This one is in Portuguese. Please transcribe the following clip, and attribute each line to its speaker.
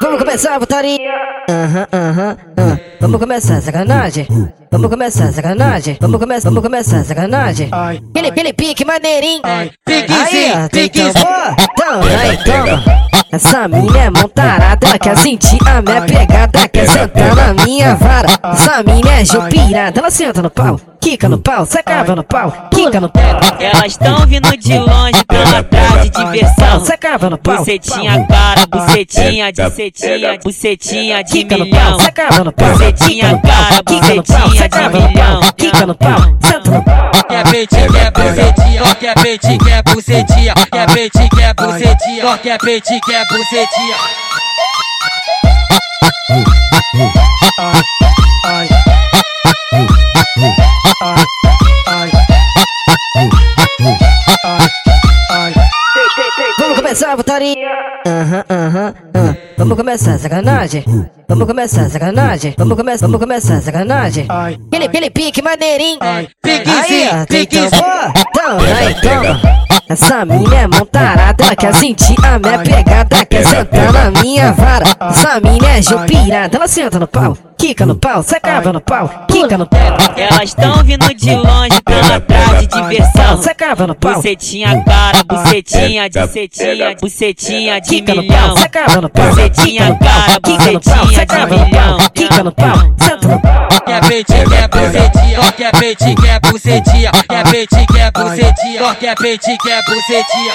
Speaker 1: Vamos começar a putaria. Aham, aham, aham. Vamos começar a sacanagem. Vamos começar a sacanagem. Vamos começar, vamos começar a sacanagem. Aquele, aquele pique maneirinho. Aí, ó, então, então, aí, toma. Essa mina é montarada, ela quer sentir a minha pegada, quer sentar na minha vara. Essa mina é jupirada, ela senta no pau, quica no pau, secava no pau, quica no pau.
Speaker 2: Elas estão vindo de longe, tão atrás diversão.
Speaker 1: Secava no pau,
Speaker 2: Bucetinha cara, bucetinha de cetinha, bucetinha de
Speaker 1: quica no
Speaker 2: milhão.
Speaker 1: pau, secava no pau,
Speaker 2: Bucetinha cara, bucetinha de milhão.
Speaker 1: quica no pau, senta no pau.
Speaker 3: Quer peiti, quer bucetinha, quer peiti, quer bucetinha, quer peiti, quer bucetinha, quer peiti, quer bucetinha.
Speaker 1: Começar a putaria. Aham, aham, aham. Vamos começar sacanagem. Vamos começar sacanagem. Vamos começar, vamos começar sacanagem. Aquele, aquele pique maneirinho. Aí,
Speaker 3: Piquezinho,
Speaker 1: então,
Speaker 3: piquezinho.
Speaker 1: então, aí, toma. Essa mina é montarada, ela quer sentir a minha pegada, quer sentar na minha vara. Essa mina é jupirada, ela senta no pau, quica no pau, secava no pau, quica no pau.
Speaker 2: Elas estão vindo de longe, tão de diversão.
Speaker 1: Secava no pau,
Speaker 2: Bucetinha cara, bucetinha de cetinha, bucetinha de milhão.
Speaker 1: pau, secava no pau,
Speaker 2: Bucetinha cara, bucetinha de
Speaker 1: no
Speaker 2: milhão.
Speaker 1: quica no pau, senta no pau.
Speaker 3: Quer quer bucetinha, quer peiti, quer bucetinha, quer peiti, quer bucetinha, quer peiti, quer bucetinha.